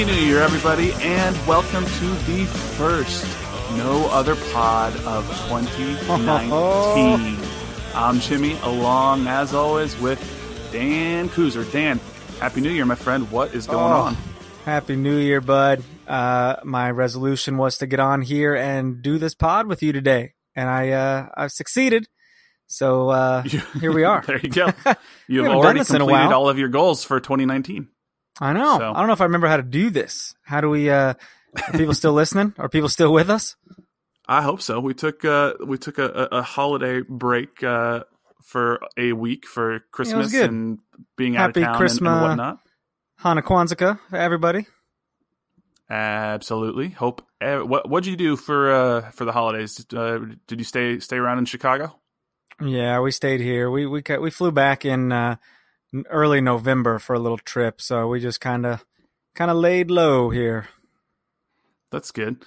Happy New Year, everybody, and welcome to the first No Other Pod of 2019. I'm Jimmy, along as always with Dan Kuzer. Dan, Happy New Year, my friend. What is going Oh, on? Happy New Year, bud. Uh, my resolution was to get on here and do this pod with you today, and I uh, I've succeeded. So uh, here we are. there you go. You have already this in a completed all of your goals for 2019. I know. So- I don't know if I remember how to do this. How do we? Uh, are people still listening? Are people still with us? I hope so. We took uh, we took a, a holiday break uh, for a week for Christmas good. and being Happy out of town and, Christmas. and whatnot. Hana Kwanzaa for everybody. Absolutely. Hope. What What'd you do for uh, for the holidays? Uh, did you stay stay around in Chicago? Yeah, we stayed here. We we we flew back in uh, early November for a little trip, so we just kind of kind of laid low here. That's good.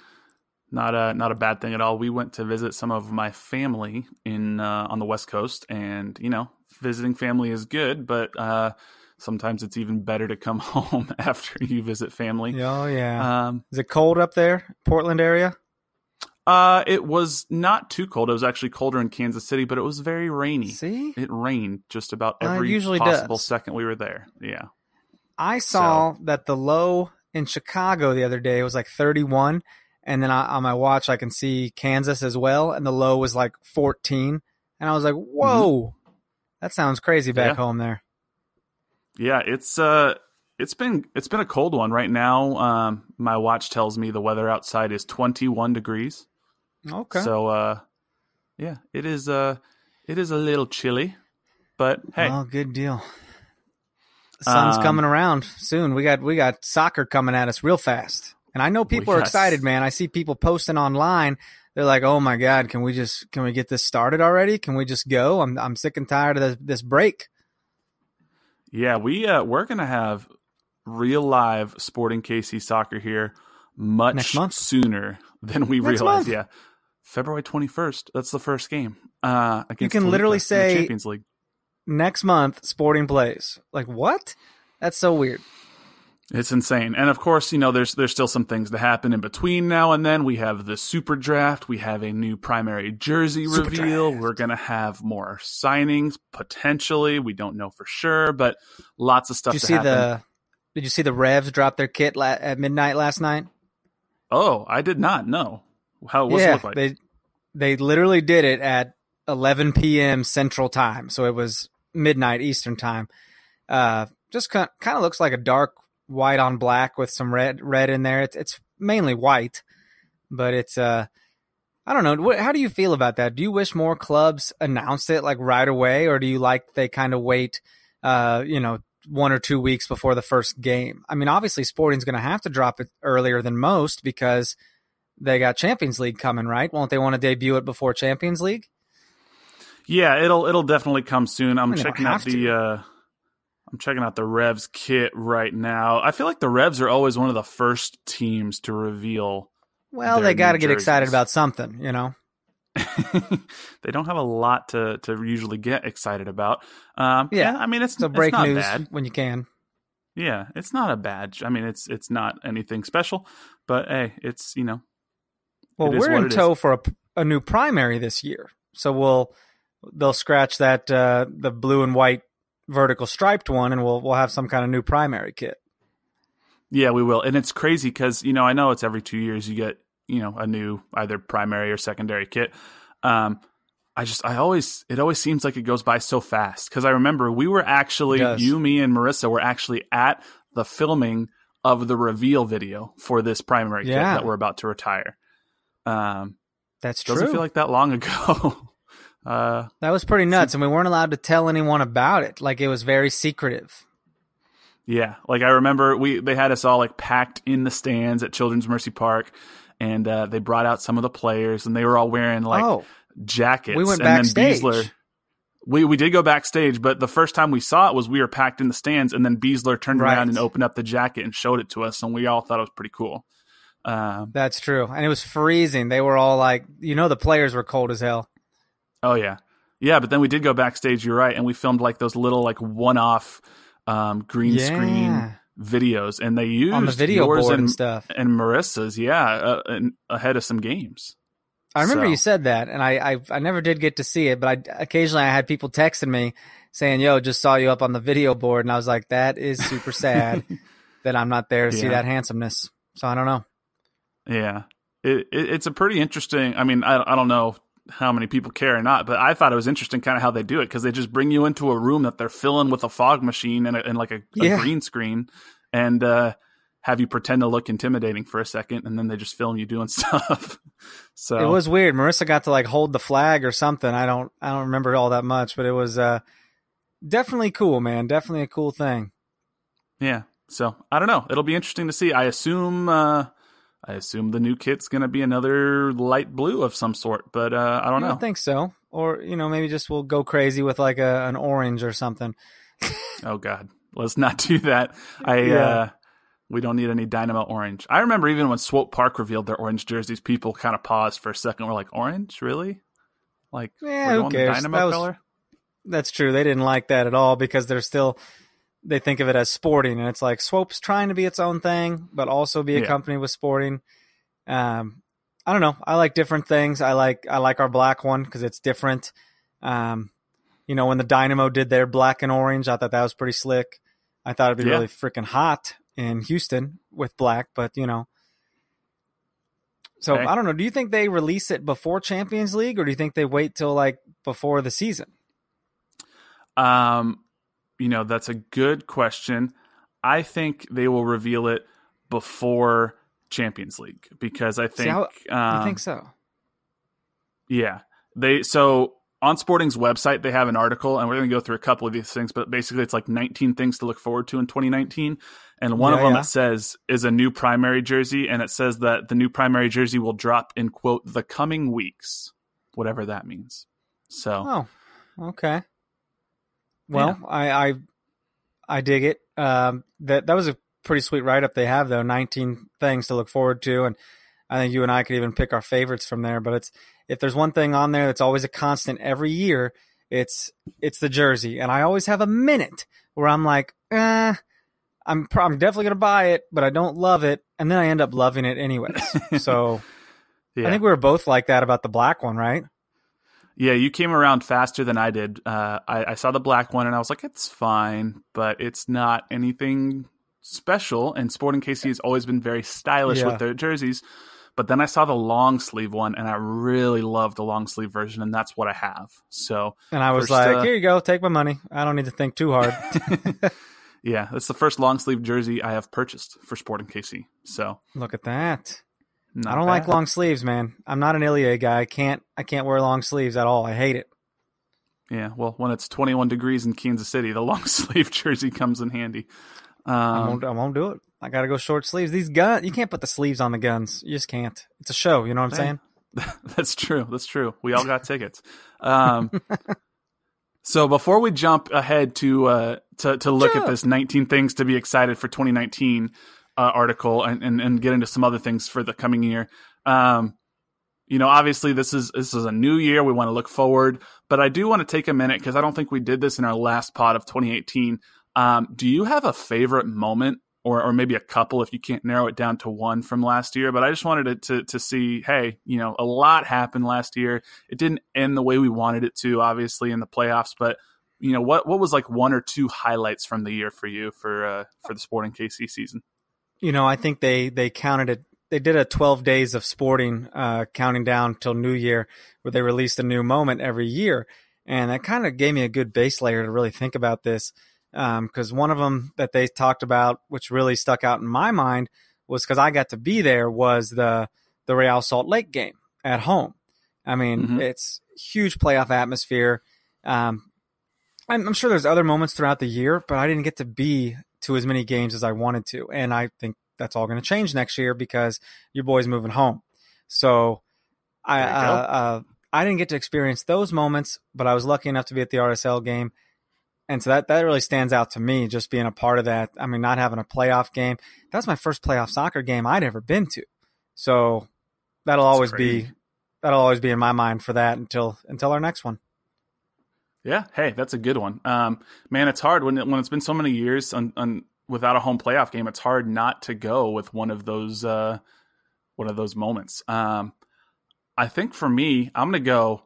Not a not a bad thing at all. We went to visit some of my family in uh, on the West Coast, and you know, visiting family is good, but uh, sometimes it's even better to come home after you visit family. Oh yeah. Um, Is it cold up there, Portland area? Uh, it was not too cold. It was actually colder in Kansas City, but it was very rainy. See, It rained just about Uh, every usually possible does. second we were there. Yeah. I saw that the low in Chicago the other day was like 31, and then I, on my watch I can see Kansas as well, and the low was like 14, and I was like, "Whoa, that sounds crazy back Mm-hmm. Yeah. home there." Yeah, it's uh it's been it's been a cold one right now. Um my watch tells me the weather outside is 21 degrees. Okay. So uh yeah, it is uh it is a little chilly, but hey, Well, good deal. The sun's Um, coming around soon. We got we got soccer coming at us real fast. And I know people are excited, man. I see people posting online. They're like, "Oh my god, can we just can we get this started already? Can we just go? I'm I'm sick and tired of this, this break." yeah, we uh we're going to have real live Sporting KC soccer here much sooner than we Next realize. month? Yeah. February 21st. That's the first game. Uh against can Toluca literally say- Champions League. Next month, Sporting plays. Like what? That's so weird. It's insane. And of course, you know, there's there's still some things to happen in between now and then. We have the super draft, we have a new primary jersey Super reveal. draft. We're gonna have more signings, potentially. We don't know for sure, but lots of stuff Did you to see happen. the Did you see the Revs drop their kit la- at midnight last night? Oh, I did not know. How what's it yeah, look like? they they literally did it at 11 p.m. Central Time, so it was midnight Eastern Time. Uh, just kind kind of looks like a dark white on black with some red red in there. It's it's mainly white, but it's uh, I don't know. What, how do you feel about that? Do you wish more clubs announced it like right away, or do you like they kind of wait, uh, you know, one or two weeks before the first game? I mean, obviously, Sporting's going to have to drop it earlier than most because they got Champions League coming, right? Won't they want to debut it before Champions League? Yeah, it'll it'll definitely come soon. I'm I mean, checking out the uh I'm checking out the Revs kit right now. I feel like the Revs are always one of the first teams to reveal Well, they got to get excited about something, you know. they don't have a lot to to usually get excited about. Um, Yeah. yeah, I mean it's So break it's news bad. when you can. Yeah, it's not a badge. I mean, it's it's not anything special, but hey, it's you know Well, we're in it is. tow for a, a new primary this year, so we'll they'll scratch that uh, the blue and white vertical striped one, and we'll we'll have some kind of new primary kit. yeah we will, and it's crazy because you know I know it's every two years you get you know a new either primary or secondary kit. Um, I just I always it always seems like it goes by so fast because I remember we were actually you me and Marissa were actually at the filming of the reveal video for this primary Yeah. kit that we're about to retire. Um, That's true. Doesn't feel like that long ago. uh, that was pretty nuts, and we weren't allowed to tell anyone about it. Like it was very secretive. Yeah, like I remember we they had us all like packed in the stands at Children's Mercy Park, and uh, they brought out some of the players, and they were all wearing like oh, jackets. we went and backstage. Then Besler, we we did go backstage, but the first time we saw it was we were packed in the stands, and then Besler turned Right. around and opened up the jacket and showed it to us, and we all thought it was pretty cool. Um, That's true, and it was freezing. They were all like, you know, the players were cold as hell. oh yeah, yeah. But then we did go backstage. You're right, and we filmed like those little like one off um, green Yeah. screen videos, and they used On the video board and, and stuff. and Marissa's, yeah, uh, and ahead of some games. I remember So- you said that, and I, I I never did get to see it, but I occasionally I had people texting me saying, "Yo, just saw you up on the video board," and I was like, "That is super sad that I'm not there to see that handsomeness." So I don't know. Yeah, it, it, it's a pretty interesting. I mean, I, I don't know how many people care or not, but I thought it was interesting kind of how they do it because they just bring you into a room that they're filling with a fog machine and, a, and like a, a Yeah. green screen and uh, have you pretend to look intimidating for a second, and then they just film you doing stuff. so It was weird. Marissa got to like hold the flag or something. I don't I don't remember all that much, but it was uh definitely cool, man. Definitely a cool thing. yeah. So I don't know. It'll be interesting to see. I assume. Uh, I assume the new kit's going to be another light blue of some sort, but uh, I don't I know. don't think so. Or you know, maybe just we'll go crazy with like a an orange or something. Oh God, let's not do that. I Yeah. uh we don't need any Dynamo orange. I remember even when Swope Park revealed their orange jerseys, people kind of paused for a second. We're like, orange, really? Like, Yeah, who cares? Dynamo That was- color? That's true. They didn't like that at all because they're still they think of it as sporting, and it's like Swope's trying to be its own thing, but also be a Yeah. company with sporting. Um, I don't know. I like different things. I like I like our black one because it's different. Um, you know, when the Dynamo did their black and orange, I thought that was pretty slick. I thought it'd be Yeah. really freaking hot in Houston with black, but you know. So Okay. I don't know. Do you think they release it before Champions League, or do you think they wait till like before the season? Um, you know, that's a good question. I think they will reveal it before Champions League because I think how- um, I think so. Yeah. They so on Sporting's website they have an article and we're going to go through a couple of these things but basically it's like 19 things to look forward to in 2019 and one of them yeah. says is a new primary jersey and it says that the new primary jersey will drop in quote the coming weeks whatever that means. So Oh, okay. Well, I, I I dig it. Um, that that was a pretty sweet write up they have though. Nineteen things to look forward to, and I think you and I could even pick our favorites from there. But it's if there's one thing on there that's always a constant every year, it's it's the jersey, and I always have a minute where I'm like, eh, I'm pro- I'm definitely gonna buy it, but I don't love it, and then I end up loving it anyways. so yeah. I think we were both like that about the black one, right? Yeah, you came around faster than I did. Uh, I, I saw the black one and I was like, it's fine, but it's not anything special. And Sporting KC has always been very stylish Yeah. with their jerseys. But then I saw the long sleeve one and I really love the long sleeve version, and that's what I have. So, And I was First, like, uh, here you go, take my money. I don't need to think too hard. yeah, that's the first long sleeve jersey I have purchased for Sporting KC. So, Look at that. Not I don't like long sleeves, man. I'm not an Ilie guy. I can't I can't wear long sleeves at all. I hate it. Yeah, well, when it's 21 degrees in Kansas City, the long sleeve jersey comes in handy. I Um, won't I won't do it. I gotta go short sleeves. These guns you can't put the sleeves on the guns. You just can't. It's a show, you know what I'm saying? That's true. That's true. We all got tickets. Um, so before we jump ahead to uh, to to look at this 19 things to be excited for 2019 uh, article and, and and get into some other things for the coming year, um, you know, obviously this is this is a new year. We want to look forward, but I do want to take a minute because I don't think we did this in our last pod of 2018. Um, do you have a favorite moment or, or maybe a couple if you can't narrow it down to one from last year. But I just wanted to, to to see, hey, you know, a lot happened last year. It didn't end the way we wanted it to, obviously in the playoffs. But you know, what what was like one or two highlights from the year for you for uh, for the Sporting KC season? You know, I think they they counted it. They did a 12 days of sporting, uh, counting down till New Year, where they released a new moment every year, and that kind of gave me a good base layer to really think about this. Because one of them that they talked about, which really stuck out in my mind, was because I got to be there, was the the Real Salt Lake game at home, I mean, Mhm. it's huge playoff atmosphere. Um, I'm, I'm sure there's other moments throughout the year, but I didn't get to be to as many games as I wanted to, and I think that's all going to change next year because your boy's moving home. So, I uh, uh, I didn't get to experience those moments, but I was lucky enough to be at the RSL game, and so that that really stands out to me, just being a part of that. I mean, not having a playoff game. That's my first playoff soccer game I'd ever been to, so that'll That's always crazy. be that'll always be in my mind for that until until our next one. Yeah, hey, that's a good one. Um, man, it's hard when it, when it's been so many years on, on without a home playoff game. It's hard not to go with one of those uh, one of those moments. Um, I think for me, I'm going to go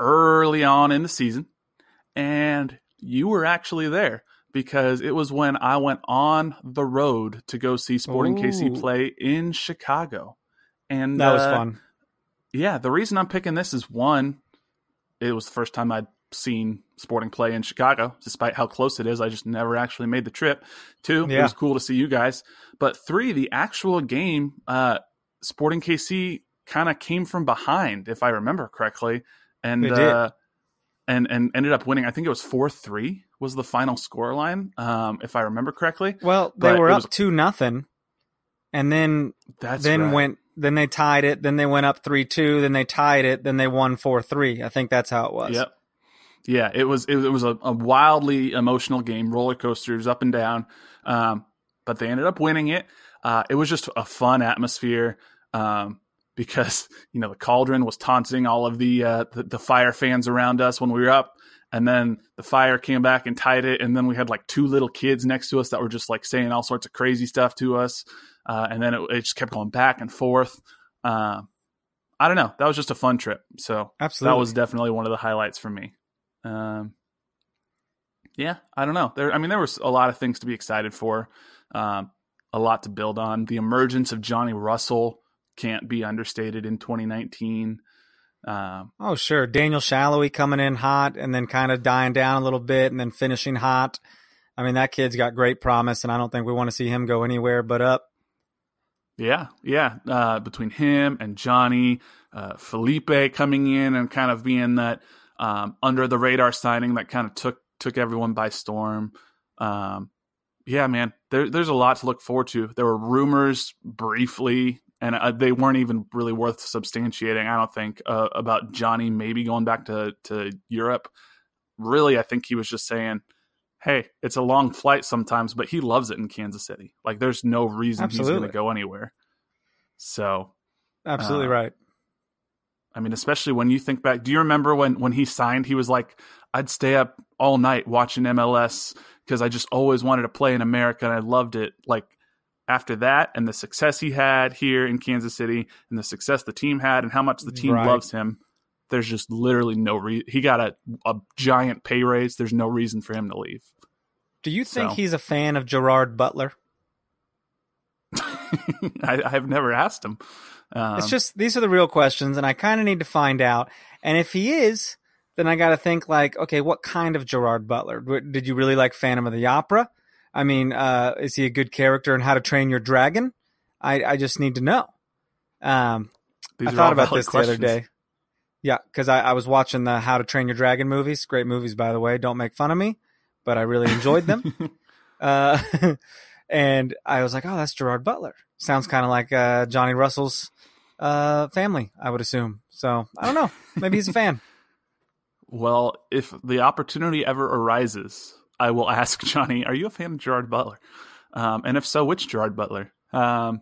early on in the season, and you were actually there because it was when I went on the road to go see Sporting KC play in Chicago, and That was uh, fun. yeah, the reason I'm picking this is one, it was the first time I'd seen Sporting play in Chicago, despite how close it is. I just never actually made the trip. Two, it was cool to see you guys. But three, the actual game, uh, Sporting KC kind of came from behind, if I remember correctly, and They did. uh, and and ended up winning. I think it was four three was the final score line, um, if I remember correctly. Well, they but were up was- two nothing, and then That's then right. went then they tied it. Then they went up three two. Then they tied it. Then they won four three. I think that's how it was. Yep. Yeah, it was it, was a, a wildly emotional game, roller coasters up and down, um, but they ended up winning it. Uh, it was just a fun atmosphere um, because you know the cauldron was taunting all of the, uh, the the fire fans around us when we were up, and then the fire came back and tied it, and then we had like two little kids next to us that were just like saying all sorts of crazy stuff to us, uh, and then it, it just kept going back and forth. Um, I don't know. That was just a fun trip. So Absolutely. that was definitely one of the highlights for me. Um, yeah, I don't know. There, I mean, there was a lot of things to be excited for, um, a lot to build on. The emergence of Johnny Russell can't be understated in 2019. Um, Oh, sure. Daniel Salloi coming in hot and then kind of dying down a little bit and then finishing hot. I mean, that kid's got great promise, and I don't think we want to see him go anywhere but up. yeah, yeah. Uh, between him and Johnny, uh, Felipe coming in and kind of being that um, under the radar signing that kind of took took everyone by storm. Um, yeah, man, there, there's a lot to look forward to. There were rumors briefly, and uh, they weren't even really worth substantiating. I don't think uh, about Johnny maybe going back to to Europe. Really, I think he was just saying, "Hey, it's a long flight sometimes, but he loves it in Kansas City. Like, there's no reason he's going to go anywhere." So, Absolutely Uh, right. I mean, especially when you think back, do you remember when when he signed? He was like, "I'd stay up all night watching MLS because I just always wanted to play in America and I loved it." Like after that, and the success he had here in Kansas City, and the success the team had, and how much the team Right. loves him, there's just literally no reason. He got a a giant pay raise. There's no reason for him to leave. Do you think so- he's a fan of Gerard Butler? I, I've never asked him. Um, It's just these are the real questions, and I kind of need to find out. And if he is, then I got to think like, okay, what kind of Gerard Butler? Did you really like Phantom of the Opera? I mean, uh, is he a good character in How to Train Your Dragon? I, I just need to know. Um, I thought about this the other day. Yeah, because I, I was watching the How to Train Your Dragon movies. Great movies, by the way. Don't make fun of me, but I really enjoyed them. uh, and I was like, oh, that's Gerard Butler. Sounds kind of like uh, Johnny Russell's uh, family, I would assume. So I don't know. Maybe he's a fan. Well, if the opportunity ever arises, I will ask Johnny, "Are you a fan of Gerard Butler?" Um, and if so, which Gerard Butler? Um,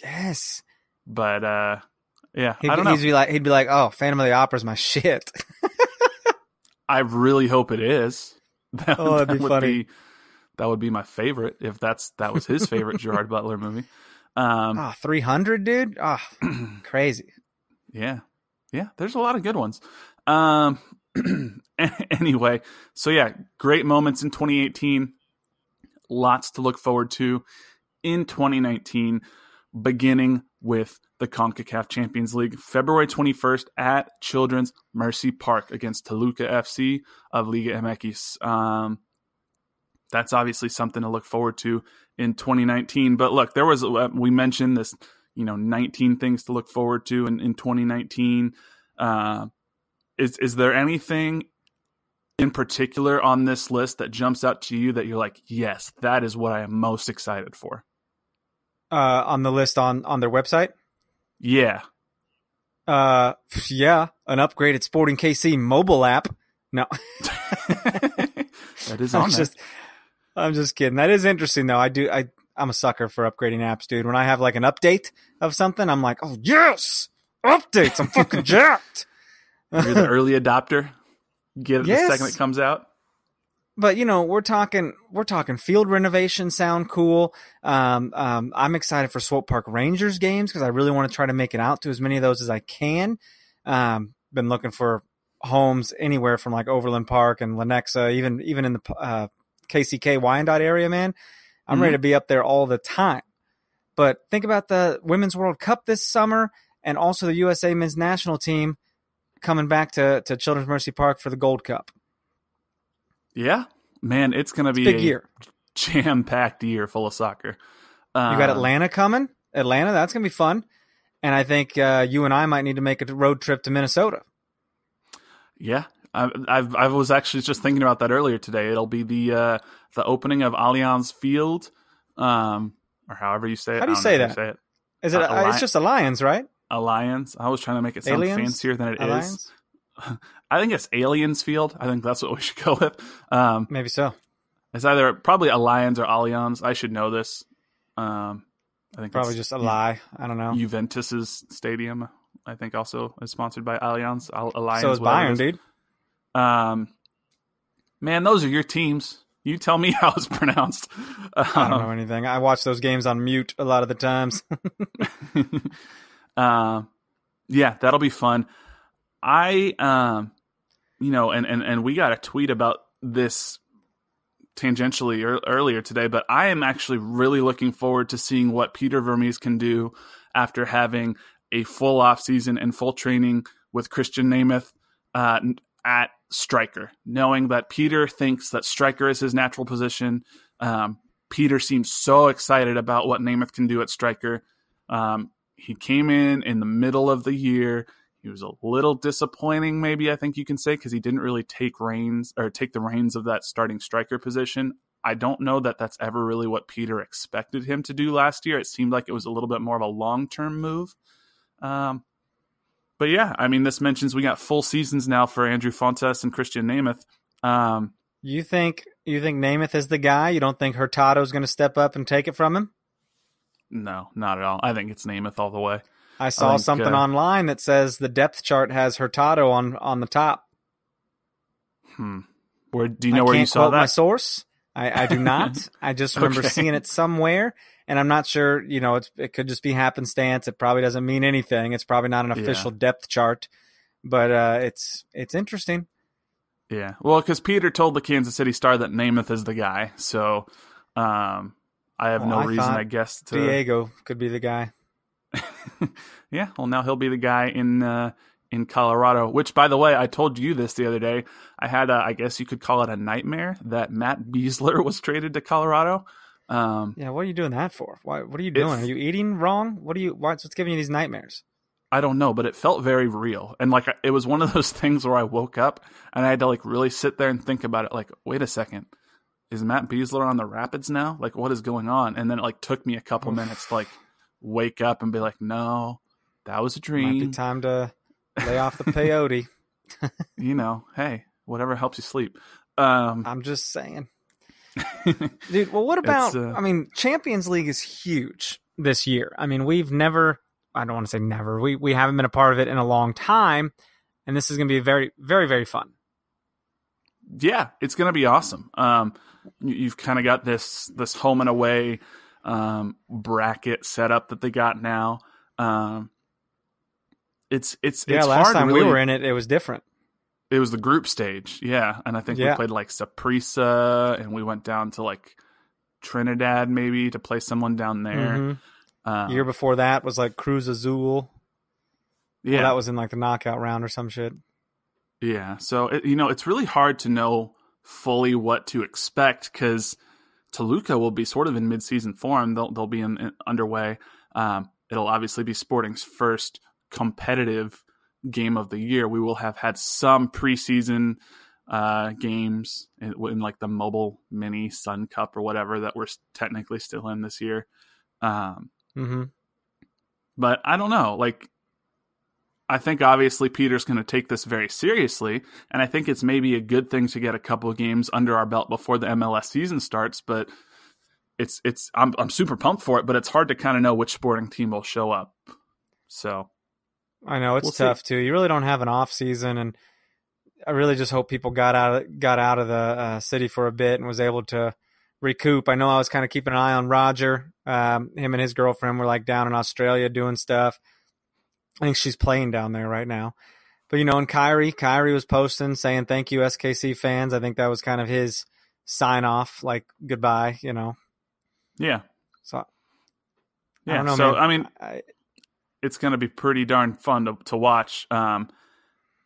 Yes. but uh, yeah, He'd, I don't know. he'd be like, he'd be like, oh, Phantom of the Opera's my shit. I really hope it is. That, Oh, that'd that be would funny. be that would be my favorite if that's that was his favorite Gerard Butler movie. Um, oh, 300, dude. Oh, crazy. Yeah. Yeah, there's a lot of good ones. Um anyway, so yeah, great moments in 2018. Lots to look forward to in 2019 beginning with the CONCACAF Champions League February 21st at Children's Mercy Park against Toluca FC of Liga MX. Um that's obviously something to look forward to in 2019. But look, there was uh, we mentioned this, you know, 19 things to look forward to in, in 2019. Uh, is is there anything in particular on this list that jumps out to you that you're like, yes, that is what I am most excited for? Uh, on the list on on their website. Yeah. Uh, yeah, an upgraded Sporting KC mobile app. No, that is I'm just, I'm just kidding. That is interesting though. I do, I, I'm a sucker for upgrading apps, dude. When I have like an update of something, I'm like, oh yes, updates. I'm fucking jacked. You're the early adopter. Get it Yes. the second it comes out. but you know, we're talking, we're talking field renovation sound cool. Um, um, I'm excited for Swope Park Rangers games because I really want to try to make it out to as many of those as I can. Um, been looking for homes anywhere from like Overland Park and Lenexa, even even in the uh, KCK Wyandotte area, man. I'm Mhm. ready to be up there all the time. But think about the Women's World Cup this summer and also the USA Men's National Team coming back to, to Children's Mercy Park for the Gold Cup. Yeah, man, it's gonna be Big a year. jam packed year full of soccer. You got Um, Atlanta coming. Atlanta, that's gonna be fun. And I think uh, you and I might need to make a road trip to Minnesota. Yeah, I, I've I was actually just thinking about that earlier today. It'll be the uh, the opening of Allianz Field, um, or however you say it. How do you say that? say it. Is it? Uh, Alli- it's just a Lions, right? Alliance. I was trying to make it sound Aliens? fancier than it is. Alliance? I think it's Aliens Field. I think that's what we should go with. Um, Maybe so. it's either probably Alliance or Allianz. I should know this. Um, I think Probably just a lie. I don't know. Juventus's stadium. I think also is sponsored by Allianz. Al- Alliance. so is Bayern, is. dude. Um, man, those are your teams. You tell me how it's pronounced. I don't Um, know anything. I watch those games on mute a lot of the times. um, yeah, that'll be fun. I, um, you know, and, and, and we got a tweet about this tangentially ear earlier today, but I am actually really looking forward to seeing what Peter Vermes can do after having a full off season and full training with Krisztián Németh uh, at striker, knowing that Peter thinks that striker is his natural position. Um, Peter seems so excited about what Németh can do at striker. Um, he came in in the middle of the year. He was a little disappointing, maybe I think you can say, because he didn't really take reins or take the reins of that starting striker position. I don't know that that's ever really what Peter expected him to do last year. It seemed like it was a little bit more of a long term move. Um, but yeah, I mean, this mentions we got full seasons now for Andreu Fontàs and Krisztián Németh. Um, you think you think Németh is the guy? You don't think Hurtado is going to step up and take it from him? no, not at all. I think it's Németh all the way. I saw think, something uh, online that says the depth chart has Hurtado on on the top. Hmm. Where do you know I where you saw quote my source. I, I do not. I just remember Okay. seeing it somewhere, and I'm not sure. You know, it's, it could just be happenstance. It probably doesn't mean anything. It's probably not an Yeah. official depth chart, but uh, it's it's interesting. Yeah. Well, because Peter told the Kansas City Star that Németh is the guy, so um, I have Well, no I reason, I guess, to. Diego could be the guy. yeah. Well, now he'll be the guy in uh, in Colorado. Which, by the way, I told you this the other day. I had, a, I guess you could call it a nightmare that Matt Besler was traded to Colorado. Um, Yeah, what are you doing that for? Why? What are you doing? If- are you eating wrong? What are you? What's what's giving you these nightmares? I don't know, but it felt very real. And like it was one of those things where I woke up and I had to like really sit there and think about it like, wait a second. Is Matt Besler on the Rapids now? Like what is going on? And then it like took me a couple Oof. minutes to like wake up and be like, no, that was a dream. Might be time to lay off the peyote. you know, hey, whatever helps you sleep. Um I'm just saying, dude. Well, what about? Uh, I mean, Champions League is huge this year. I mean, we've never. I don't want to say never. We we haven't been a part of it in a long time, and this is going to be very, very, very fun. yeah, it's gonna be awesome. Um, you, you've kind of got this this home and away um, bracket setup that they got now. Um, it's it's Yeah, it's last hard time really, we were in it, it was different. It was the group stage, yeah, and I think we played like Saprissa, and we went down to like Trinidad maybe to play someone down there. Mhm. Um, Year before that was like Cruz Azul. yeah, Well, that was in like the knockout round or some shit. Yeah. So, it, you know, it's really hard to know fully what to expect because Toluca will be sort of in mid-season form. They'll, they'll be in, in underway. Um, it'll obviously be Sporting's first competitive game of the year, we will have had some preseason uh, games in, in, like the mobile mini Sun Cup or whatever that we're technically still in this year. Um, mm-hmm. But I don't know. Like, I think obviously Peter's going to take this very seriously, and I think it's maybe a good thing to get a couple of games under our belt before the MLS season starts. But it's it's I'm I'm super pumped for it, but it's hard to kind of know which sporting team will show up. So I know it's we'll tough see. too. You really don't have an off season, and I really just hope people got out of, got out of the uh, city for a bit and was able to recoup. I know I was kind of keeping an eye on Roger. Um, him and his girlfriend were like down in Australia doing stuff. I think she's playing down there right now. But you know, and Khiry, Khiry was posting saying thank you SKC fans. I think that was kind of his sign off, like goodbye. You know. Yeah. So. Yeah. I know, so man. I mean, I, it's going to be pretty darn fun to to watch. Um,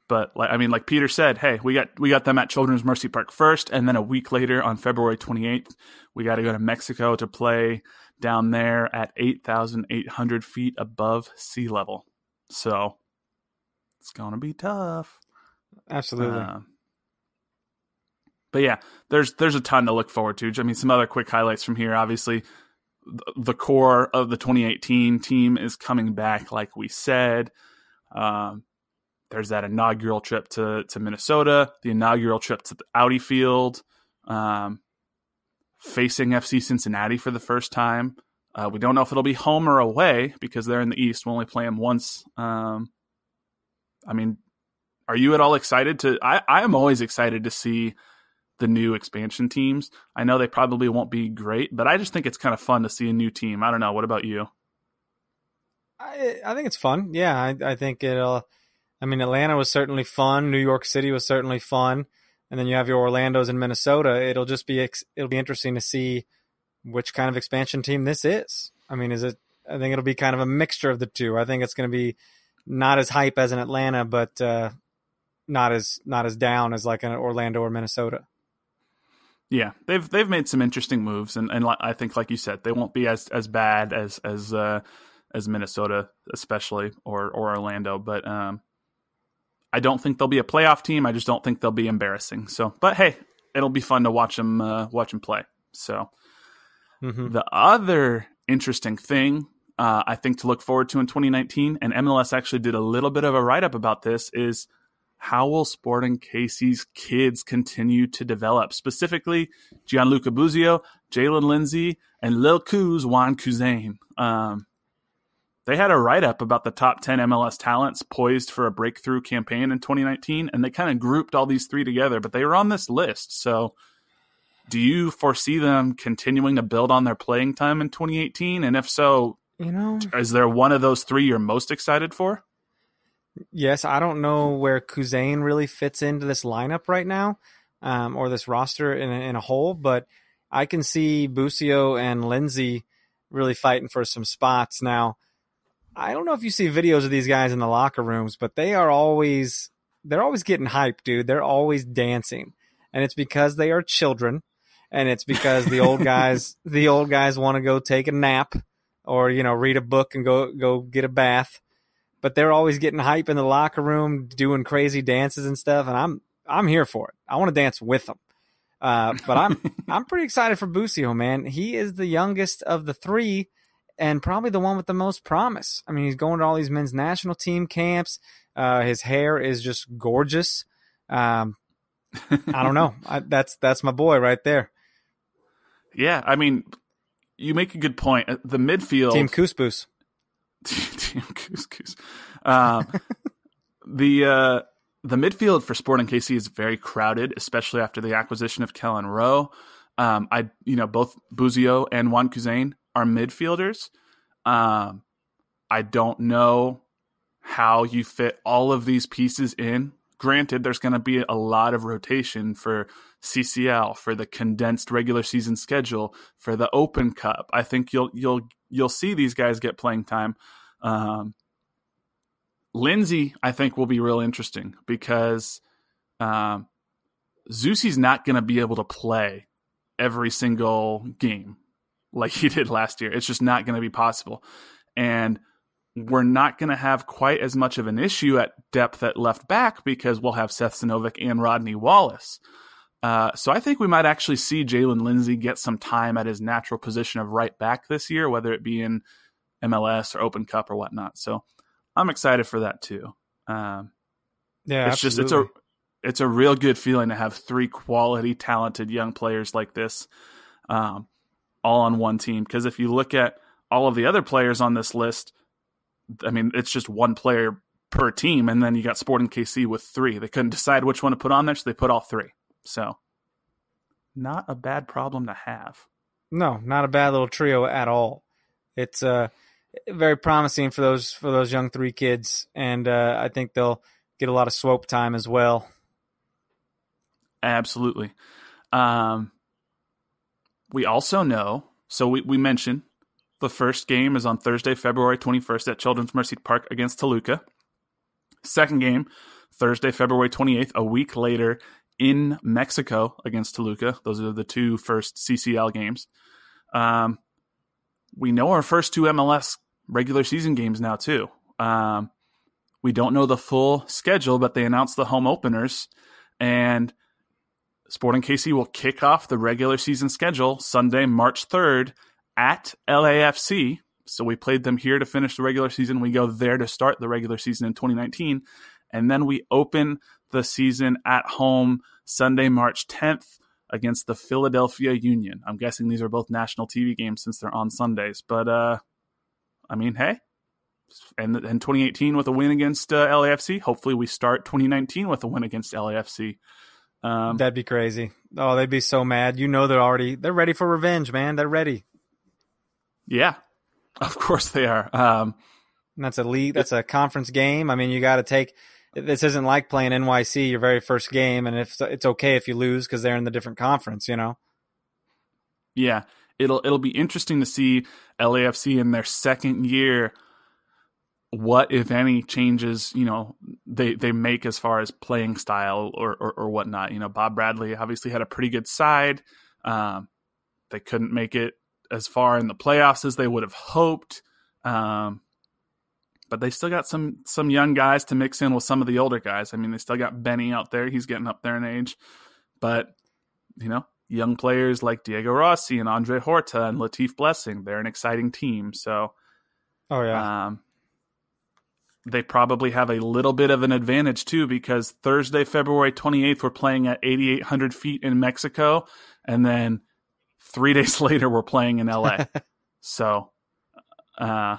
but like I mean, like Peter said, hey, we got we got them at Children's Mercy Park first, and then a week later, on February 28th, we got to go to Mexico to play down there at 8,800 feet above sea level. So it's gonna be tough. Absolutely. Uh, but yeah, there's there's a ton to look forward to. I mean, some other quick highlights from here. Obviously, the core of the 2018 team is coming back, like we said. Um, there's that inaugural trip to to Minnesota, the inaugural trip to the Audi Field, um, facing FC Cincinnati for the first time. Uh, we don't know if it'll be home or away because they're in the East. We'll only play them once. Um, I mean, are you at all excited to? I, I am always excited to see the new expansion teams. I know they probably won't be great, but I just think it's kind of fun to see a new team. I don't know. What about you? I I think it's fun. Yeah, I, I think it'll I mean, Atlanta was certainly fun. New York City was certainly fun, and then you have your Orlando's in Minnesota. It'll just be it'll be interesting to see which kind of expansion team this is. I mean, is it? I think it'll be kind of a mixture of the two. I think it's going to be not as hype as in Atlanta, but uh, not as not as down as like an Orlando or Minnesota. Yeah, they've they've made some interesting moves, and, and I think, like you said, they won't be as as bad as as uh, as Minnesota, especially or or Orlando. But um, I don't think they'll be a playoff team. I just don't think they'll be embarrassing. So, but hey, it'll be fun to watch them uh, watch them play. So, mm-hmm. the other interesting thing uh, I think to look forward to in 2019, and MLS actually did a little bit of a write up about this, is how will Sporting KC's kids continue to develop? Specifically, Gianluca Busio, Jaylin Lindsey, and Lil Kuz Wan Kuzain. Um, they had a write up about the top 10 MLS talents poised for a breakthrough campaign in 2019, and they kind of grouped all these three together, but they were on this list. So, do you foresee them continuing to build on their playing time in 2018? And if so, you know, is there one of those three you're most excited for? Yes, I don't know where Kuzain really fits into this lineup right now, um, or this roster in a, in a whole, but I can see Busio and Lindsey really fighting for some spots now. I don't know if you see videos of these guys in the locker rooms, but they are always they're always getting hyped, dude. They're always dancing. And it's because they are children and it's because the old guys the old guys want to go take a nap or you know read a book and go go get a bath. But they're always getting hype in the locker room, doing crazy dances and stuff, and I'm I'm here for it. I want to dance with them. Uh, but I'm I'm pretty excited for Busio, man. He is the youngest of the three, and probably the one with the most promise. I mean, he's going to all these men's national team camps. Uh, his hair is just gorgeous. Um, I don't know. I, that's that's my boy right there. Yeah, I mean, you make a good point. Uh, the midfield team Couscous. team Couscous. Um, the uh, the midfield for Sporting KC is very crowded, especially after the acquisition of Kelyn Rowe. Um, I you know both Busio and Wan Kuzain are midfielders. Um, I don't know how you fit all of these pieces in. Granted, there's going to be a lot of rotation for CCL, for the condensed regular season schedule, for the Open Cup. I think you'll you'll you'll see these guys get playing time. Um, Lindsey, I think, will be real interesting because um, Zusi's not going to be able to play every single game like he did last year. It's just not going to be possible. And we're not going to have quite as much of an issue at depth at left back because we'll have Seth Sinovic and Rodney Wallace. Uh, so I think we might actually see Jaylin Lindsey get some time at his natural position of right back this year, whether it be in MLS or Open Cup or whatnot. So I'm excited for that too. Um, yeah, it's absolutely. just it's a it's a real good feeling to have three quality, talented young players like this, um, all on one team. Because if you look at all of the other players on this list, I mean, it's just one player per team, and then you got Sporting KC with three. They couldn't decide which one to put on there, so they put all three. So, not a bad problem to have. No, not a bad little trio at all. It's uh, very promising for those for those young three kids, and uh, I think they'll get a lot of swope time as well. Absolutely. Um, we also know, so we, we mentioned the first game is on Thursday, February 21st at Children's Mercy Park against Toluca. Second game, Thursday, February 28th, a week later in Mexico against Toluca. Those are the two first CCL games. Um, we know our first two MLS regular season games now, too. Um, we don't know the full schedule, but they announced the home openers. And Sporting KC will kick off the regular season schedule Sunday, March 3rd at LAFC. So we played them here to finish the regular season. We go there to start the regular season in 2019. And then we open the season at home Sunday, March 10th against the Philadelphia Union. I'm guessing these are both national TV games since they're on Sundays. But, uh, I mean, hey, and in 2018 with a win against uh, LAFC. Hopefully, we start 2019 with a win against LAFC. Um, That'd be crazy. Oh, they'd be so mad. You know, they're already they're ready for revenge, man. They're ready. Yeah, of course they are. Um, that's a league. That's a conference game. I mean, you got to take. This isn't like playing NYC your very first game, and if it's okay if you lose because they're in the different conference, you know. Yeah, it'll it'll be interesting to see LAFC in their second year what if any changes you know they they make as far as playing style or or, or whatnot. You know bob bradley obviously had a pretty good side. Um, they couldn't make it as far in the playoffs as they would have hoped. Um, but they still got some some young guys to mix in with some of the older guys. I mean they still got benny out there. He's getting up there in age. But you know young players like diego rossi and andre horta and latif blessing they're an exciting team so oh yeah um, they probably have a little bit of an advantage too because Thursday, February 28th, we're playing at 8,800 feet in Mexico. And then three days later, we're playing in LA. so uh,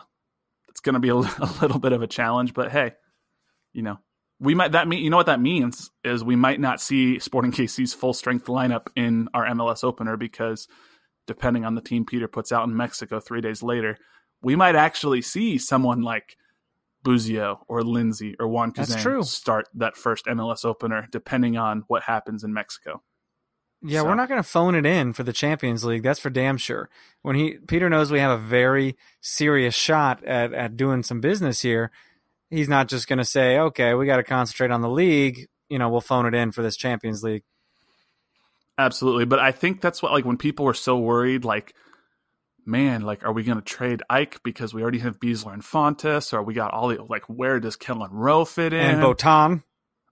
it's going to be a, a, little bit of a challenge. But hey, you know, we might, that mean, you know what that means is we might not see Sporting KC's full strength lineup in our MLS opener because depending on the team Peter puts out in Mexico three days later, we might actually see someone like Busio or Lindsey or Wan Kuzain start that first MLS opener, depending on what happens in Mexico. Yeah, so. we're not going to phone it in for the Champions League. That's for damn sure. When he Peter knows we have a very serious shot at at doing some business here, he's not just going to say, "Okay, we got to concentrate on the league." You know, we'll phone it in for this Champions League. Absolutely, but I think that's what like when people were so worried, like man, like, are we going to trade Ike because we already have Besler and Fontàs, or we got all the like, where does Kelyn Rowe fit in? And Botond.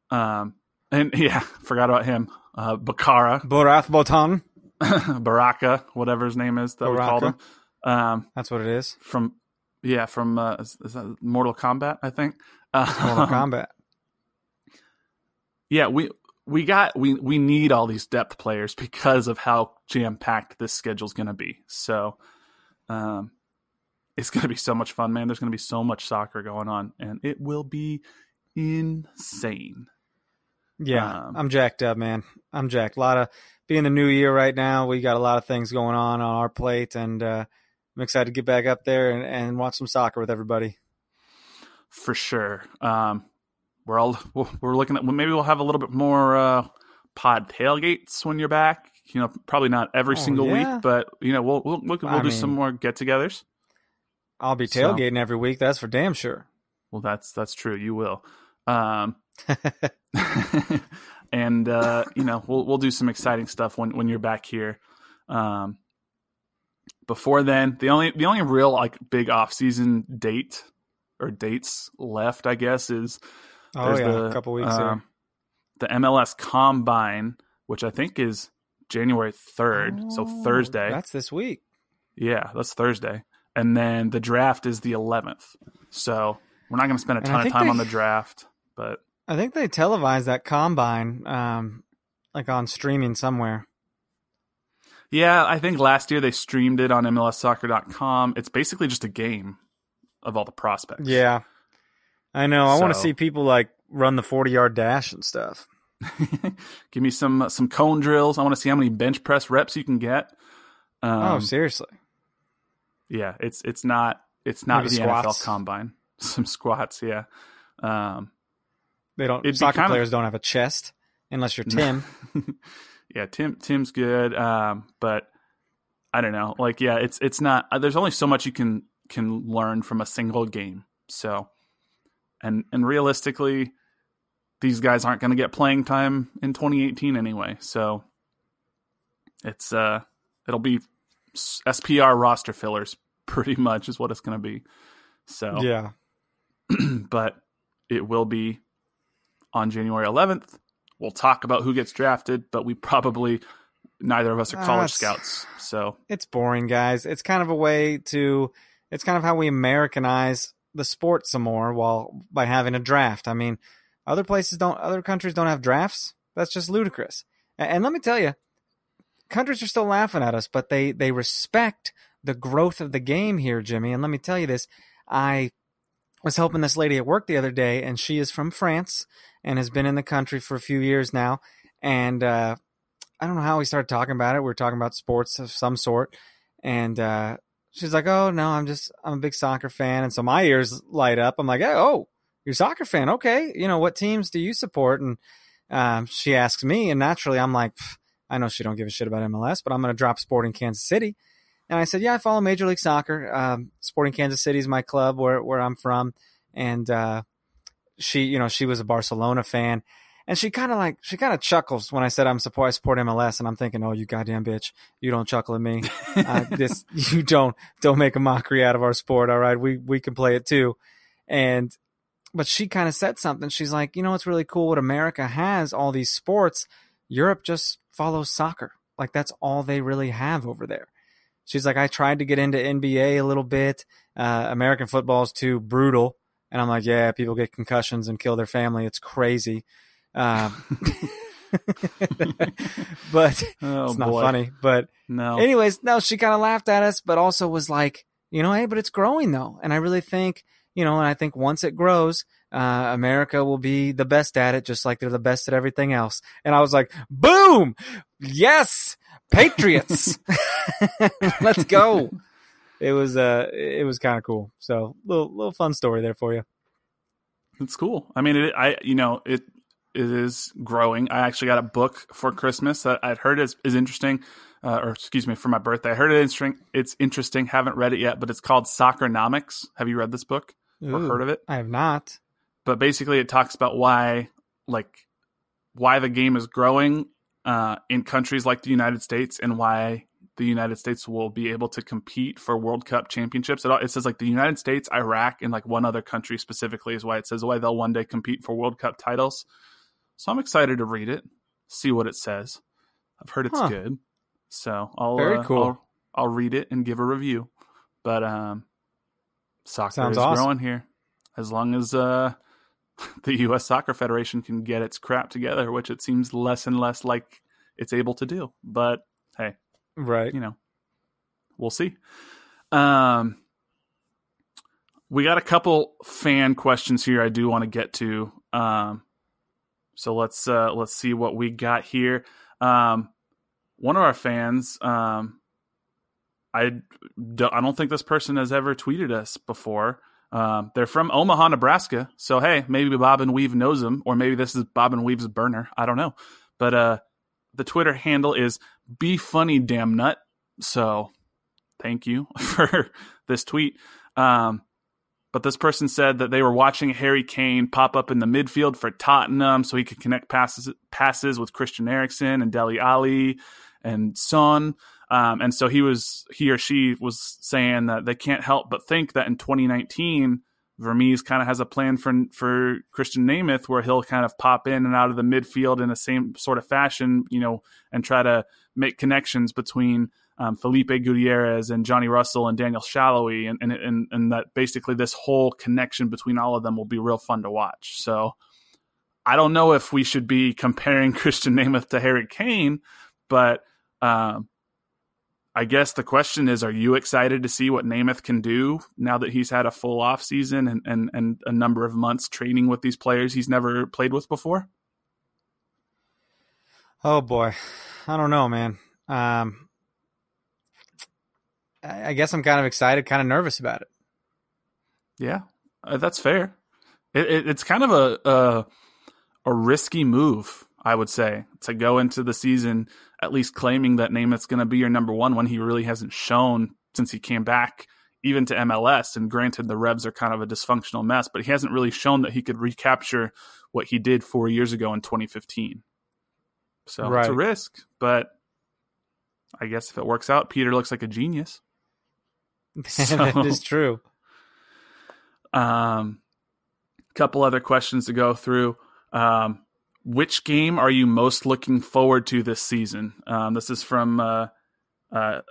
Um, and yeah, forgot about him. Uh, Bakara, Barath Botond, Baraka, whatever his name is that Baraka. we called him. Um, that's what it is from, yeah, from uh, is, is that Mortal Kombat? I think. Mortal Kombat. Yeah, we we got we we need all these depth players because of how jam packed this schedule is going to be. So um, it's going to be so much fun, man. There's going to be so much soccer going on, and it will be insane. Yeah, um, I'm jacked up, man. I'm jacked. A lot of being the new year right now. We got a lot of things going on on our plate, and uh, I'm excited to get back up there and, and watch some soccer with everybody. For sure. Um, we're all we're looking at maybe we'll have a little bit more uh, pod tailgates when you're back you know, probably not every oh, single yeah. week, but you know, we'll we'll we'll, we'll do mean, some more get-togethers. I'll be tailgating so, every week. That's for damn sure. Well, that's that's true. You will. Um, and uh, you know, we'll we'll do some exciting stuff when when you're back here. Um, before then, the only the only real like big off season date or dates left, I guess, is Oh yeah, the, a couple weeks um, the MLS Combine, which I think is January third, so Oh, Thursday. That's this week. Yeah, that's Thursday. And then the draft is the 11th. So we're not going to spend a ton of time they- on the draft, but I think they televised that combine, um, like on streaming somewhere. Yeah, I think last year they streamed it on MLSsoccer.com. It's basically just a game of all the prospects. Yeah, I know. I want to see people like run the forty yard dash and stuff. Give me some some cone drills. I want to see how many bench press reps you can get. Um, oh, seriously? yeah, it's it's not it's not Maybe the squats. NFL combine. Some squats, yeah. Um, They don't. Soccer kinda- players don't have a chest unless you're Tim. yeah, Tim Tim's good, um, but I don't know. Like, yeah, it's it's not. uh, There's only so much you can can learn from a single game. So, and and realistically, these guys aren't going to get playing time in 2018 anyway. So, it's uh, it'll be SPR roster fillers pretty much is what it's going to be. So, yeah, but it will be on January 11th. We'll talk about who gets drafted, but we probably neither of us are college that's- scouts. So, it's boring, guys. It's kind of a way to. It's kind of how we Americanize the sport some more, while by having a draft. I mean, other places don't. Other countries don't have drafts. That's just ludicrous. A- And let me tell you, countries are still laughing at us, but they they respect the growth of the game here, Jimmy. And let me tell you this: I was helping this lady at work the other day, and she is from France and has been in the country for a few years now. And uh, I don't know how we started talking about it. We were talking about sports of some sort, and uh, she's like, "Oh no, I'm just I'm a big soccer fan," and so my ears light up. I'm like, "Oh, you're a soccer fan? Okay, you know what teams do you support?" And um, she asks me, and naturally, I'm like, "I know she don't give a shit about MLS, but I'm going to drop Sporting Kansas City." And I said, "Yeah, I follow Major League Soccer. Um, Sporting Kansas City is my club where where I'm from." And uh, she, you know, she was a Barcelona fan, and she kind of like she kind of chuckles when I said I'm support I support MLS, and I'm thinking, "Oh, you goddamn bitch, you don't chuckle at me. Uh, this you don't don't make a mockery out of our sport. All right, we we can play it too." And but she kind of said something. She's like, "You know, it's really cool what America has all these sports. Europe just follows soccer. Like that's all they really have over there." She's like, I tried to get into NBA a little bit. Uh, American football is too brutal. And I'm like, yeah, people get concussions and kill their family. It's crazy. Um, but oh it's not boy. funny. But No. anyways, no, she kind of laughed at us, but also was like, you know, hey, but it's growing though. And I really think, you know, and I think once it grows, uh, America will be the best at it, just like they're the best at everything else. And I was like, boom, yes, Patriots, let's go. It was, uh, it was kind of cool. So little, little fun story there for you. It's cool. I mean, it, I you know it it is growing. I actually got a book for Christmas that I'd heard is is interesting, uh, or excuse me, for my birthday. I heard it interesting. It's interesting. Haven't read it yet, but it's called Soccernomics. Have you read this book or Ooh, heard of it? I have not. But basically, it talks about why like why the game is growing uh, in countries like the United States and why the United States will be able to compete for World Cup championships. It, all- it says like the United States, Iraq, and like one other country specifically is why it says why they'll one day compete for World Cup titles. So I'm excited to read it, see what it says. I've heard it's Huh. good, so I'll Very uh, cool. I'll, I'll read it and give a review. But um, soccer Sounds is awesome. growing here, as long as uh, the U.S. Soccer Federation can get its crap together, which it seems less and less like it's able to do. But Right. you know, we'll see. Um, we got a couple fan questions here. I do want to get to. Um, so let's uh, let's see what we got here. Um, one of our fans, um, I I don't think this person has ever tweeted us before. Um, they're from Omaha, Nebraska. So hey, maybe Bob and Weave knows them, or maybe this is Bob and Weave's burner. I don't know. But uh, the Twitter handle is be funny damn nut. So thank you for this tweet. Um, but this person said that they were watching Harry Kane pop up in the midfield for Tottenham so he could connect passes passes with Christian Eriksen and Dele Alli and Son. Um, and so he was he or she was saying that they can't help but think that in 2019 Vermes kind of has a plan for for Krisztián Németh where he'll kind of pop in and out of the midfield in the same sort of fashion, you know, and try to make connections between um, Felipe Gutierrez and Johnny Russell and Daniel Salloi, and, and and and that basically this whole connection between all of them will be real fun to watch. So I don't know if we should be comparing Krisztián Németh to Harry Kane, but um, I guess the question is, are you excited to see what Németh can do now that he's had a full off season and, and, and a number of months training with these players he's never played with before? Oh boy, I don't know, man. Um, I guess I'm kind of excited, kind of nervous about it. Yeah, uh, that's fair. It, it, it's kind of a, a a risky move, I would say, to go into the season at least claiming that Németh's going to be your number one when he really hasn't shown since he came back even to MLS. And granted, the Revs are kind of a dysfunctional mess, but he hasn't really shown that he could recapture what he did four years ago in 2015. So right. it's a risk, but I guess if it works out, Peter looks like a genius. So, that is true. Um, couple other questions to go through. Um, which game are you most looking forward to this season? Um, this is from uh, uh,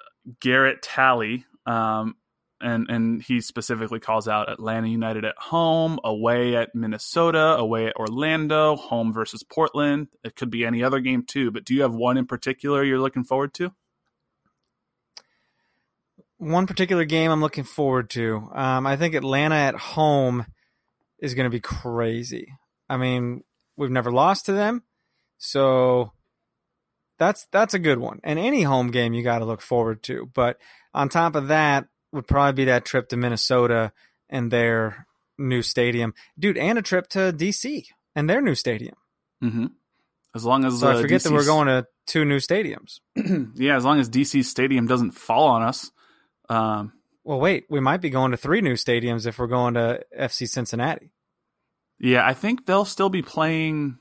Garrett Talley, um, and and he specifically calls out Atlanta United at home, away at Minnesota, away at Orlando, home versus Portland. It could be any other game too, but do you have one in particular you're looking forward to? One particular game I'm looking forward to. Um, I think Atlanta at home is going to be crazy. I mean, We've never lost to them. So that's that's a good one. And any home game you got to look forward to. But on top of that would probably be that trip to Minnesota and their new stadium, dude, and a trip to DC and their new stadium. Mm-hmm. As long as so uh, I forget DC's... that we're going to two new stadiums. yeah, as long as DC stadium doesn't fall on us. Um, well, wait, we might be going to three new stadiums if we're going to FC Cincinnati. Yeah, I think they'll still be playing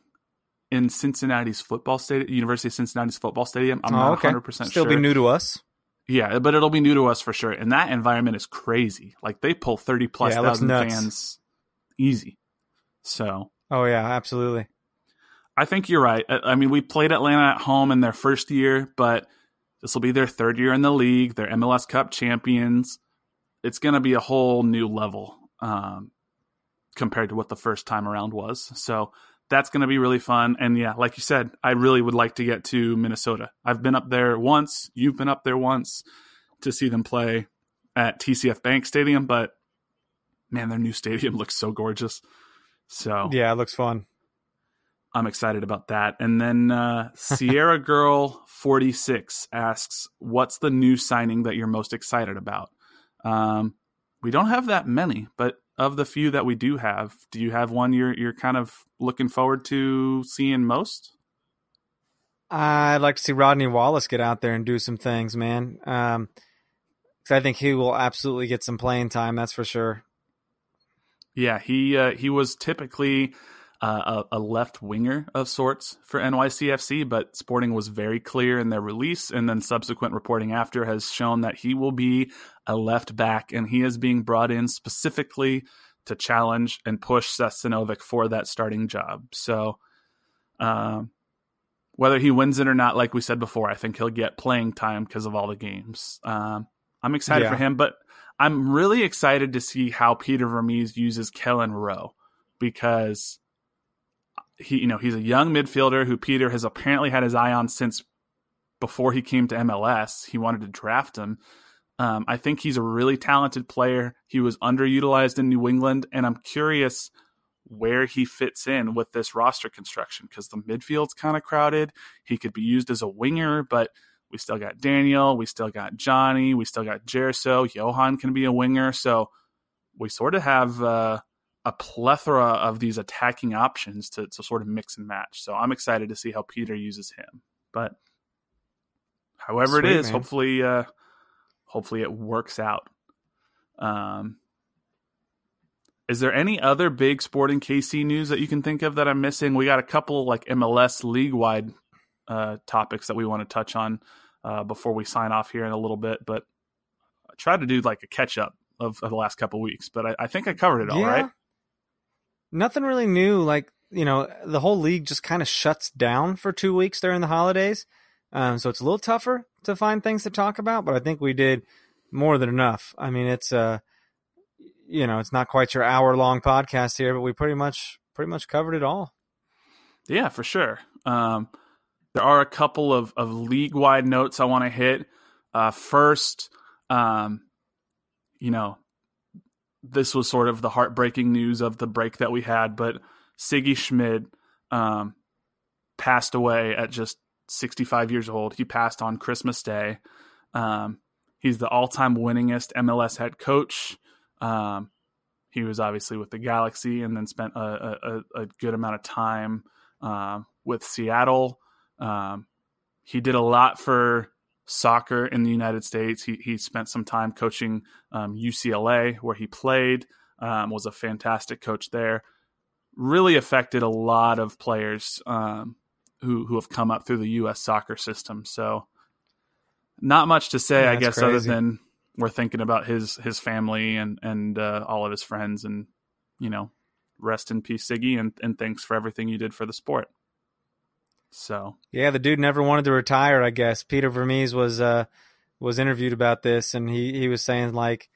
in Cincinnati's football stadium, University of Cincinnati's football stadium. I'm oh, not okay. 100% still sure. Still be new to us. Yeah, but it'll be new to us for sure. And that environment is crazy. Like they pull 30 plus yeah, thousand fans easy. So. Oh, yeah, absolutely. I think you're right. I mean, we played Atlanta at home in their first year, but this will be their third year in the league. They're MLS Cup champions. It's going to be a whole new level. Um, compared to what the first time around was. So that's going to be really fun. And yeah, like you said, I really would like to get to Minnesota. I've been up there once. You've been up there once to see them play at TCF Bank Stadium, but man, their new stadium looks so gorgeous. So yeah, it looks fun. I'm excited about that. And then uh, Sierra Girl 46 asks, "What's the new signing that you're most excited about?" Um, we don't have that many, but of the few that we do have, do you have one you're you're kind of looking forward to seeing most? I'd like to see Rodney Wallace get out there and do some things, man. Um, I think he will absolutely get some playing time. That's for sure. Yeah, he uh, he was typically uh, a, a, left winger of sorts for NYCFC, but Sporting was very clear in their release, and then subsequent reporting after has shown that he will be a left back, and he is being brought in specifically to challenge and push Seth Sinovic for that starting job. So, um, whether he wins it or not, like we said before, I think he'll get playing time because of all the games. Um, I'm excited yeah. for him, but I'm really excited to see how Peter Vermes uses Kelyn Rowe because he you know he's a young midfielder who Peter has apparently had his eye on since before he came to MLS. He wanted to draft him. Um, I think he's a really talented player. He was underutilized in New England, and I'm curious where he fits in with this roster construction because the midfield's kind of crowded. He could be used as a winger, but we still got Daniel, we still got Johnny, we still got Gerso. Johan can be a winger, so we sort of have uh, a plethora of these attacking options to, to sort of mix and match. So I'm excited to see how Peter uses him. But however Sweet, it is, man. hopefully, uh, hopefully it works out. Um, is there any other big sporting KC news that you can think of that I'm missing? We got a couple like MLS league wide uh, topics that we want to touch on uh, before we sign off here in a little bit, but I try to do like a catch up of, of the last couple weeks, but I, I, think I covered it all yeah. right. Nothing really new. Like you know, the whole league just kind of shuts down for two weeks during the holidays, um, so it's a little tougher to find things to talk about. But I think we did more than enough. I mean, it's uh, you know, it's not quite your hour long podcast here, but we pretty much pretty much covered it all. Yeah, for sure. Um, there are a couple of, of league wide notes I want to hit. Uh, first, um, you know, this was sort of the heartbreaking news of the break that we had, but Sigi Schmid um, passed away at just 65 years old. He passed on Christmas Day. Um, he's the all time winningest MLS head coach. Um, he was obviously with the Galaxy and then spent a, a, a good amount of time uh, with Seattle. Um, he did a lot for soccer in the United States. He he spent some time coaching um, UCLA where he played. Um, was a fantastic coach there. Really affected a lot of players um, who who have come up through the U.S. soccer system. So, not much to say, Yeah, I guess, other than we're thinking about his his family and and uh, all of his friends, and you know, rest in peace, Sigi, and and thanks for everything you did for the sport. So Yeah, the dude never wanted to retire. I guess Peter Vermes was uh, was interviewed about this, and he he was saying like,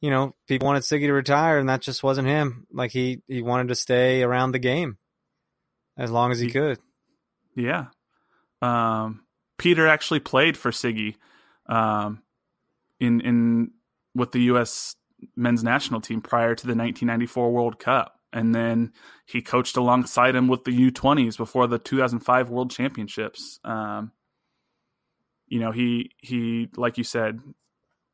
you know, people wanted Sigi to retire, and that just wasn't him. Like he he wanted to stay around the game as long as he He- could. Yeah. Um, Peter actually played for Sigi um, in in with the U.S. men's national team prior to the 1994 World Cup, and then he coached alongside him with the U20s before the 2005 World Championships. Um, you know, he he like you said,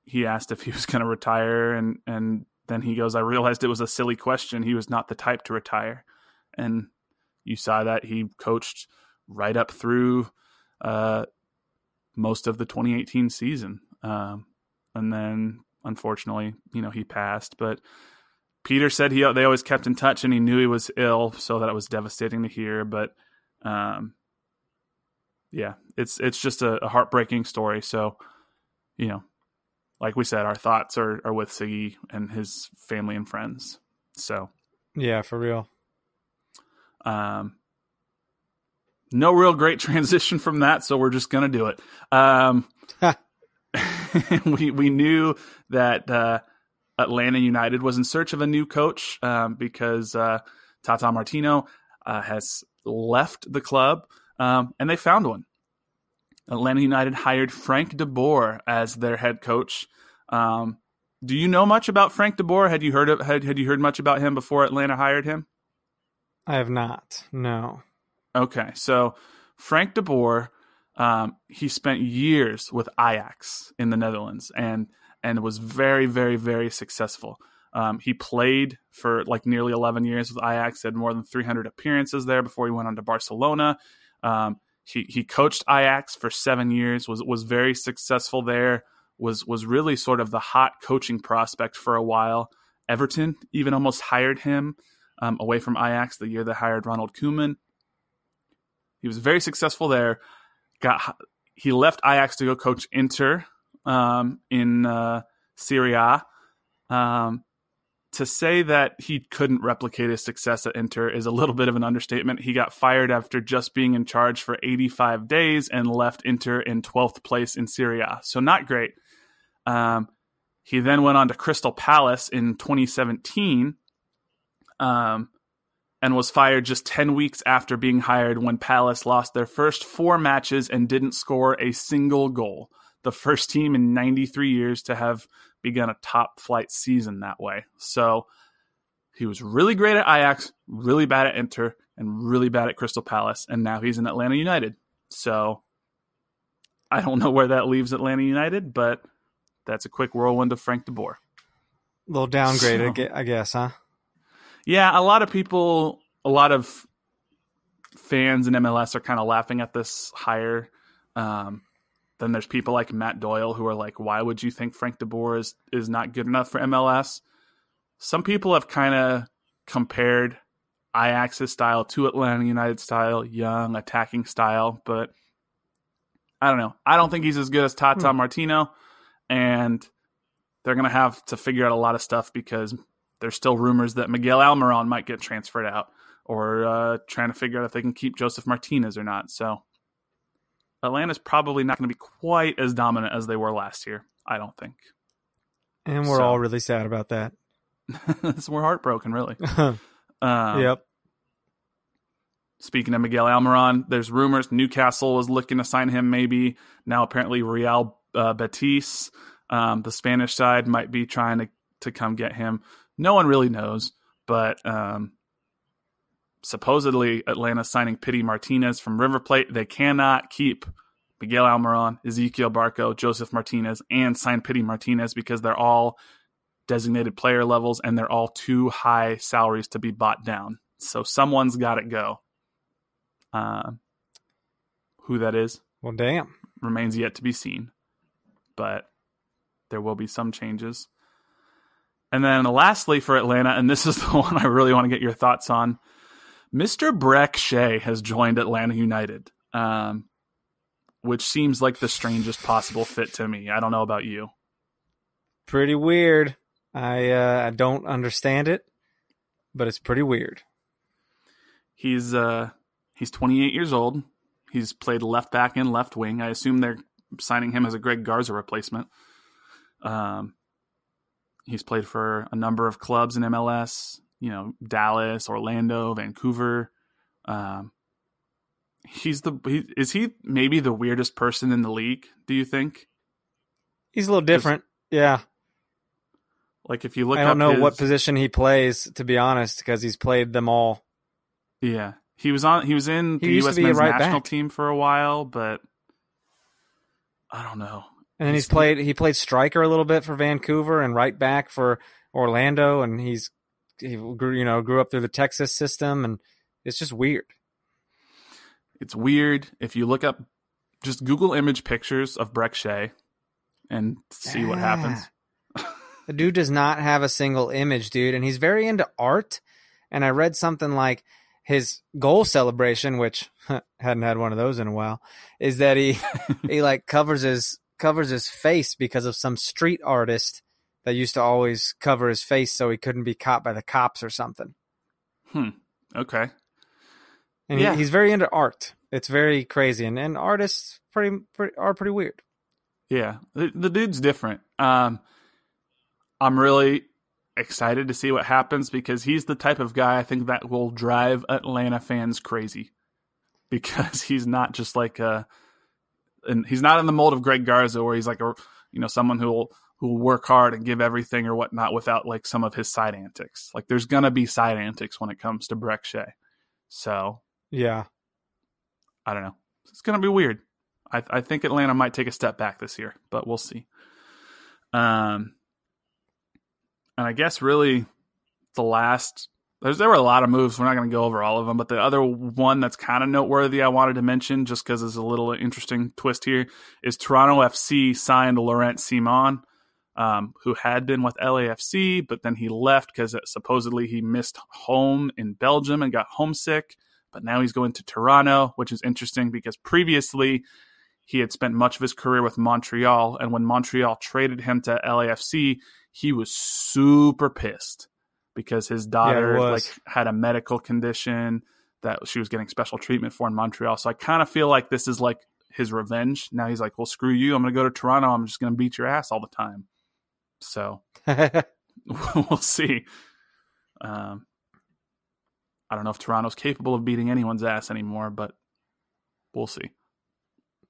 he asked if he was going to retire, and and then he goes, "I realized it was a silly question. He was not the type to retire," and you saw that he coached right up through uh, most of the 2018 season. Um, and then, unfortunately, you know, he passed. But Peter said he they always kept in touch, and he knew he was ill, so that it was devastating to hear. But um, yeah, it's it's just a, a heartbreaking story. So, you know, like we said, our thoughts are are with Sigi and his family and friends. So, Yeah, for real. um, no real great transition from that, so we're just gonna do it. Um, we we knew that uh, Atlanta United was in search of a new coach um, because uh, Tata Martino uh, has left the club, um, and they found one. Atlanta United hired Frank de Boer as their head coach. Um, do you know much about Frank de Boer? Had you heard of, had had you heard much about him before Atlanta hired him? I have not. No. Okay, so Frank de Boer, um, he spent years with Ajax in the Netherlands and and was very, very, very successful. Um, he played for like nearly 11 years with Ajax, had more than 300 appearances there before he went on to Barcelona. Um, he he coached Ajax for seven years, was was very successful there. Was was really sort of the hot coaching prospect for a while. Everton even almost hired him um, away from Ajax the year they hired Ronald Koeman. He was very successful there. Got he left Ajax to go coach Inter um, in uh, Serie A. Um, to say that he couldn't replicate his success at Inter is a little bit of an understatement. He got fired after just being in charge for 85 days and left Inter in 12th place in Serie A. So not great. Um, he then went on to Crystal Palace in 2017 um, and was fired just 10 weeks after being hired when Palace lost their first four matches and didn't score a single goal. The first team in 93 years to have begun a top flight season that way. So he was really great at Ajax, really bad at Inter, and really bad at Crystal Palace. And now he's in Atlanta United. So I don't know where that leaves Atlanta United, but that's a quick whirlwind of Frank de Boer. A little downgrade, I So- I guess, huh? Yeah, a lot of people, a lot of fans in MLS are kind of laughing at this hire. Um, then there's people like Matt Doyle who are like, "Why would you think Frank de Boer is is not good enough for MLS?" Some people have kind of compared Ajax's style to Atlanta United style, young attacking style, but I don't know. I don't think he's as good as Tata Martino, and they're going to have to figure out a lot of stuff because there's still rumors that Miguel Almiron might get transferred out or uh, trying to figure out if they can keep Josef Martínez or not. So Atlanta's probably not going to be quite as dominant as they were last year. I don't think. And we're So- all really sad about that. so we're heartbroken, really. Um, yep. Speaking of Miguel Almiron, there's rumors Newcastle was looking to sign him. Maybe now, apparently Real uh, Betis, um, the Spanish side, might be trying to to come get him. No one really knows, but um, supposedly Atlanta signing Pity Martinez from River Plate. They cannot keep Miguel Almiron, Ezequiel Barco, Josef Martínez, and sign Pity Martinez because they're all designated player levels and they're all too high salaries to be bought down. So someone's got to go. Uh, who that is Well, damn. remains yet to be seen, but there will be some changes. And then lastly for Atlanta, and this is the one I really want to get your thoughts on. Mr. Brek Shea has joined Atlanta United, um, which seems like the strangest possible fit to me. I don't know about you. Pretty weird. I uh, I don't understand it, but it's pretty weird. He's uh he's 28 years old. He's played left back and left wing. I assume they're signing him as a Greg Garza replacement. Um, he's played for a number of clubs in MLS. You know, Dallas, Orlando, Vancouver. Um, he's the he, is he maybe the weirdest person in the league? Do you think? He's a little different. Yeah. Like if you look, I don't know his- what position he plays, to be honest, because he's played them all. Yeah, he was on. He was in He the U.S. men's right national back. team for a while, but I don't know. And then he's He's- played he played striker a little bit for Vancouver and right back for Orlando and he's he grew you know grew up through the Texas system and it's just weird. It's weird if you look up, just Google image pictures of Brek Shea and see what happens. The dude does not have a single image, dude, and he's very into art. And I read something like his goal celebration, which hadn't had one of those in a while, is that he he like covers his covers his face because of some street artist that used to always cover his face so he couldn't be caught by the cops or something. Hmm. Okay. And Yeah. he, he's very into art. It's very crazy, and, and artists pretty, pretty are pretty weird. Yeah, the, the dude's different. Um, I'm really excited to see what happens because he's the type of guy I think that will drive Atlanta fans crazy because he's not just like a, and he's not in the mold of Greg Garza where he's like a, you know, someone who will who will work hard and give everything or whatnot without like some of his side antics. Like there's gonna be side antics when it comes to Brek Shea. So Yeah, I don't know. It's going to be weird. I, I think Atlanta might take a step back this year, but we'll see. Um, and I guess really the last there's there were a lot of moves. We're not going to go over all of them, but the other one that's kind of noteworthy I wanted to mention, just because it's a little interesting twist here, is Toronto FC signed Laurent Ciman, um, who had been with LAFC, but then he left because supposedly he missed home in Belgium and got homesick. But now he's going to Toronto, which is interesting because previously he had spent much of his career with Montreal, and when Montreal traded him to LAFC, he was super pissed because his daughter was. like had a medical condition that she was getting special treatment for in Montreal. So I kind of feel like this is like his revenge. Now he's like, "Well, screw you. I'm going to go to Toronto. I'm just going to beat your ass all the time." So we'll see. Um, I don't know if Toronto's capable of beating anyone's ass anymore, but we'll see.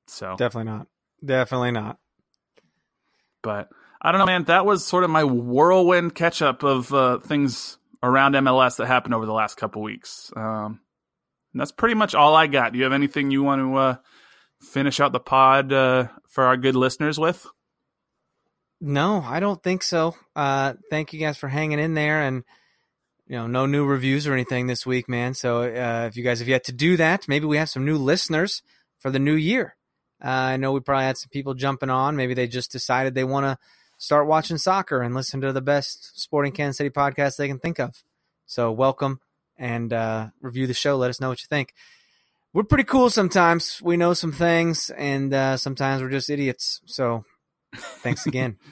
So, definitely not. Definitely not. but I don't know, man. That was sort of my whirlwind catch up of uh, things around MLS that happened over the last couple weeks. Um, and that's pretty much all I got. Do you have anything you want to uh, finish out the pod uh, for our good listeners with? No, I don't think so. Uh, thank you guys for hanging in there, and you know, no new reviews or anything this week, man. So uh, if you guys have yet to do that, maybe we have some new listeners for the new year. Uh, I know we probably had some people jumping on. Maybe they just decided they want to start watching soccer and listen to the best sporting Kansas City podcast they can think of. So welcome and uh, review the show. Let us know what you think. We're pretty cool sometimes. We know some things, and uh, sometimes we're just idiots. So thanks again.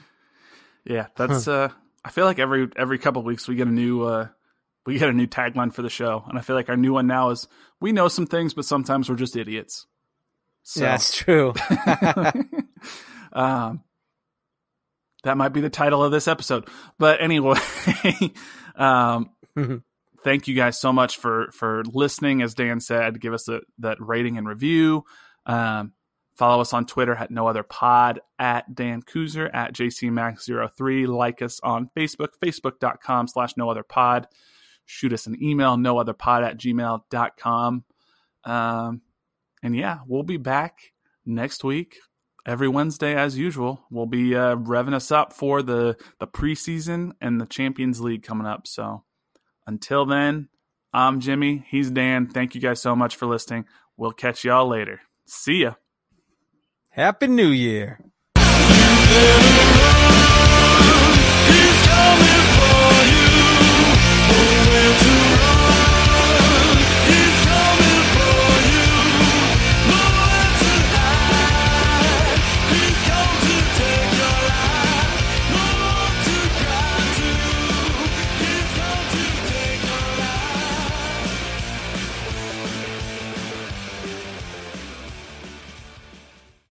Yeah, that's. uh I feel like every every couple weeks we get a new uh we get a new tagline for the show, and I feel like our new one now is we know some things, but sometimes we're just idiots. So, yeah, that's true. um, that might be the title of this episode. But anyway, um, thank you guys so much for for listening. As Dan said, give us a, that rating and review. Um, follow us on Twitter at no other pod at Dan Kuzer at JCMax03. Like us on Facebook, facebook.com slash no other pod. Shoot us an email, no other pod at gmail.com. Um, and yeah, we'll be back next week every Wednesday as usual. We'll be uh, revving us up for the the preseason and the Champions League coming up. So until then, I'm Jimmy. He's Dan. Thank you guys so much for listening. We'll catch y'all later. See ya. Happy New Year.